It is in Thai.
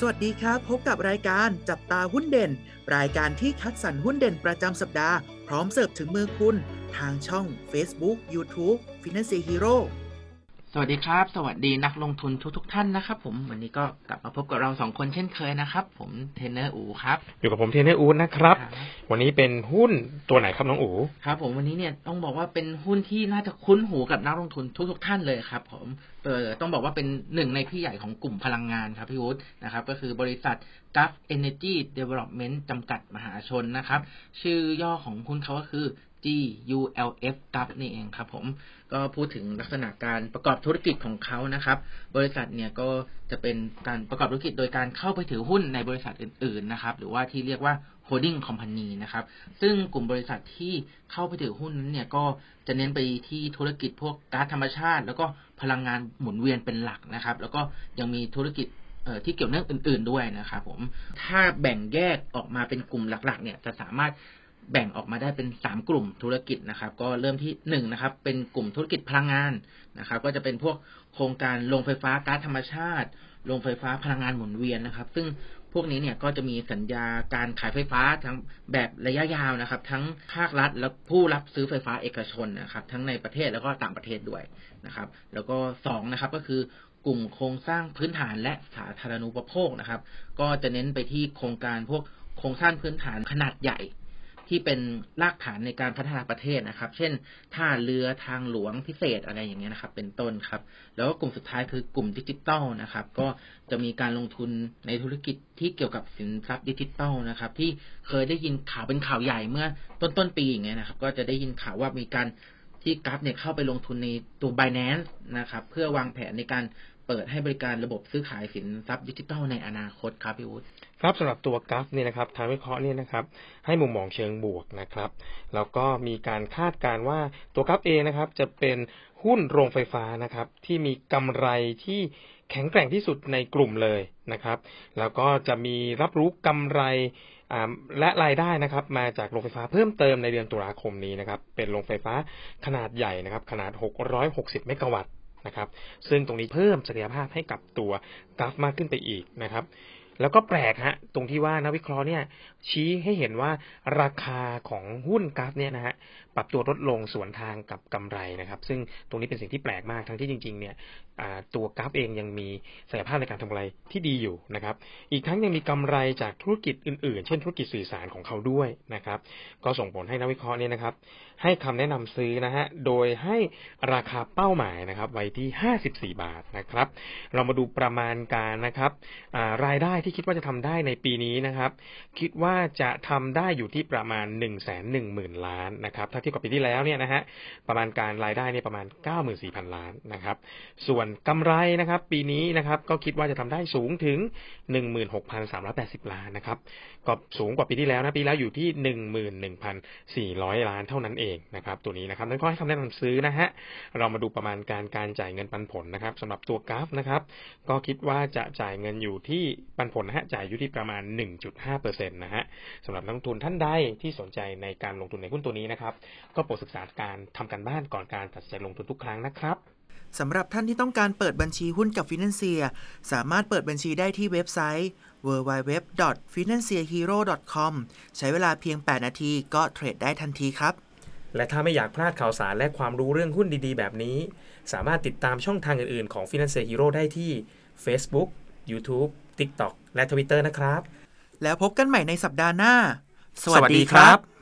สวัสดีครับ พบกับรายการจับตาหุ้นเด่น รายการที่คัดสรรหุ้นเด่นประจำสัปดาห์ พร้อมเสิร์ฟถึงมือคุณ ทางช่อง Facebook YouTube Finance Hero สวัสดีครับ สวัสดีนักลงทุนทุกท่านนะครับ ผมวันนี้ก็กลับมาพบกับเราสองคนเช่นเคยนะครับ ผมเทรนเนอร์อูครับอยู่กับผมเทรนเนอร์อูดนะครับ วันนี้เป็นหุ้นตัวไหนครับน้องอูครับ ผมวันนี้เนี่ยต้องบอกว่าเป็นหุ้นที่น่าจะคุ้นหูกับนักลงทุนทุกๆท่านเลยครับ ผมเออต้องบอกว่าเป็นหนึ่งในพี่ใหญ่ของกลุ่มพลังงานครับพี่วุฒินะครับ ก็คือบริษัท g u f Energy Development จำกัดมหาชนนะครับ ชื่อย่อของหุ้นเขาก็คือ GULF g u f นี่เองครับผมก็พูดถึงลักษณะการประกอบธุรกิจของเขานะครับ บริษัทเนี่ยก็จะเป็นการประกอบธุรกิจโดยการเข้าไปถือหุ้นในบริษัทอื่นๆนะครับ หรือว่าที่เรียกว่า holding company นะครับ ซึ่งกลุ่มบริษัทที่เข้าไปถือหุ้นนั้นเนี่ยก็จะเน้นไปที่ธุรกิจพวกก๊าซธรรมชาติ แล้วก็พลังงานหมุนเวียนเป็นหลักนะครับ แล้วก็ยังมีธุรกิจที่เกี่ยวเนื่องอื่น ๆด้วยนะครับผมถ้าแบ่งแยกออกมาเป็นกลุ่มหลัก ๆ เนี่ยจะสามารถ แบ่งออกมาได้เป็นสามกลุ่มธุรกิจนะครับ ก็เริ่มที่หนึ่งนะครับ เป็นกลุ่มธุรกิจพลังงานนะครับ ก็จะเป็นพวกโครงการโรงไฟฟ้าก๊าซธรรมชาติโรงไฟฟ้าพลังงานหมุนเวียนนะครับ ซึ่งพวกนี้เนี่ยก็จะมีสัญญาการขายไฟฟ้าทั้งแบบระยะยาวนะครับ ทั้งภาครัฐและผู้รับซื้อไฟฟ้าเอกชนนะครับ ทั้งในประเทศแล้วก็ต่างประเทศด้วยนะครับ แล้วก็สองนะครับก็คือกลุ่มโครงสร้างพื้นฐานและสาธารณูปโภคนะครับ ก็จะเน้นไปที่โครงการพวกโครงสร้างพื้นฐานขนาดใหญ่ ที่เป็นรากฐานในการพัฒนาประเทศนะครับ เช่น ท่าเรือทางหลวงพิเศษอะไรอย่างเงี้ยนะครับ เป็นต้นครับ แล้วก็กลุ่มสุดท้ายคือกลุ่มดิจิตอลนะครับ ก็จะมีการลงทุนในธุรกิจที่เกี่ยวกับสินทรัพย์ดิจิตอลนะครับ ที่เคยได้ยินข่าวเป็นข่าวใหญ่เมื่อต้นต้นปีอย่างเงี้ยนะครับ ก็จะได้ยินข่าวว่ามีการที่ GULF เนี่ยเข้าไปลงทุนในตัว Binance นะครับ เพื่อวางแผนในการเปิดให้บริการระบบซื้อขายสินทรัพย์ดิจิทัลในอนาคตครับพี่วุฒิ ครับสำหรับตัว GULF เนี่ยนะครับทางวิเคราะห์เนี่ยนะครับให้มุมมองเชิงบวกนะครับ แล้วก็มีการคาดการณ์ว่าตัว GULF เองนะครับจะเป็นหุ้นโรงไฟฟ้านะครับ ที่มีกำไรที่แข็งแกร่งที่สุดในกลุ่มเลยนะครับ แล้วก็จะมีรับรู้กำไรและรายได้นะครับ มาจากโรงไฟฟ้าเพิ่มเติมในเดือนตุลาคมนี้นะครับ เป็นโรงไฟฟ้าขนาดใหญ่นะครับ ขนาด 660 เมกะวัตต์นะครับ ซึ่งตรงนี้เพิ่มศักยภาพให้กับตัวกราฟมากขึ้นไปอีกนะครับ แล้วก็แปลกฮะ ตรงที่ว่านักวิเคราะห์เนี่ย ชี้ให้เห็นว่าราคาของหุ้นกราฟเนี่ยนะฮะปรับตัวลดลงสวนทางกับกำไรนะครับ ซึ่งตรงนี้เป็นสิ่งที่แปลกมากทั้งที่จริง ๆ เนี่ยตัวกราฟเองยังมีศักยภาพในการทำกำไรที่ดีอยู่นะครับ อีกทั้งยังมีกำไรจากธุรกิจอื่นๆ เช่นธุรกิจสื่อสารของเขาด้วยนะครับ ก็ส่งผลให้นักวิเคราะห์เนี่ยนะครับ ให้คำแนะนำซื้อนะฮะโดยให้ราคาเป้าหมายนะครับ ไว้ที่ 54 บาทนะครับ เรามาดูประมาณการนะครับรายได้ที่คิดว่าจะทำได้ในปีนี้นะครับ คิดว่าจะทำได้อยู่ที่ประมาณ1 1 0 0 0 0ล้านนะครับ ถ้าเทียบกับปีที่แล้วเนี่ยนะฮะประมาณการรายได้เนี่ยประมาณ94,000ล้านนะครับ ส่วนกำไรนะครับ ปีนี้นะครับ ก็คิดว่าจะทำได้สูงถึง16,380ล้านนะครับ ก็สูงกว่าปีที่แล้วนะปีแล้วอยู่ที่11,400ล้านเท่านั้นเองนะครับ ตัวนี้นะครับนั่นก็ให้คำแนะนำซื้อนะฮะเรามาดูประมาณการการจ่ายเงินปันผลนะครับสำหรับตัวกราฟนะครับ ก็คิดว่าจะจ่ายเงินอยู่ที่ปันผลนะฮะจ่ายอยู่ที่ประมาณ 1.5%นะฮะสำหรับนักลงทุนท่านใดที่สนใจในการลงทุนในหุ้นตัวนี้นะครับ ก็โปรดศึกษาการทำการบ้านก่อนการตัดสินใจลงทุนทุกครั้งนะครับสำหรับท่านที่ต้องการเปิดบัญชีหุ้นกับฟินแลนเซียสามารถเปิดบัญชีได้ที่เว็บไซต์ www.financehero.com ใช้เวลาเพียง 8 นาทีก็เทรดได้ทันทีครับ และถ้าไม่อยากพลาดข่าวสารและความรู้เรื่องหุ้นดีๆ แบบนี้ สามารถติดตามช่องทางอื่นๆ ของ Financial Hero ได้ที่ Facebook YouTube TikTok และ Twitter นะครับ แล้วพบกันใหม่ในสัปดาห์หน้า สวัสดีครับ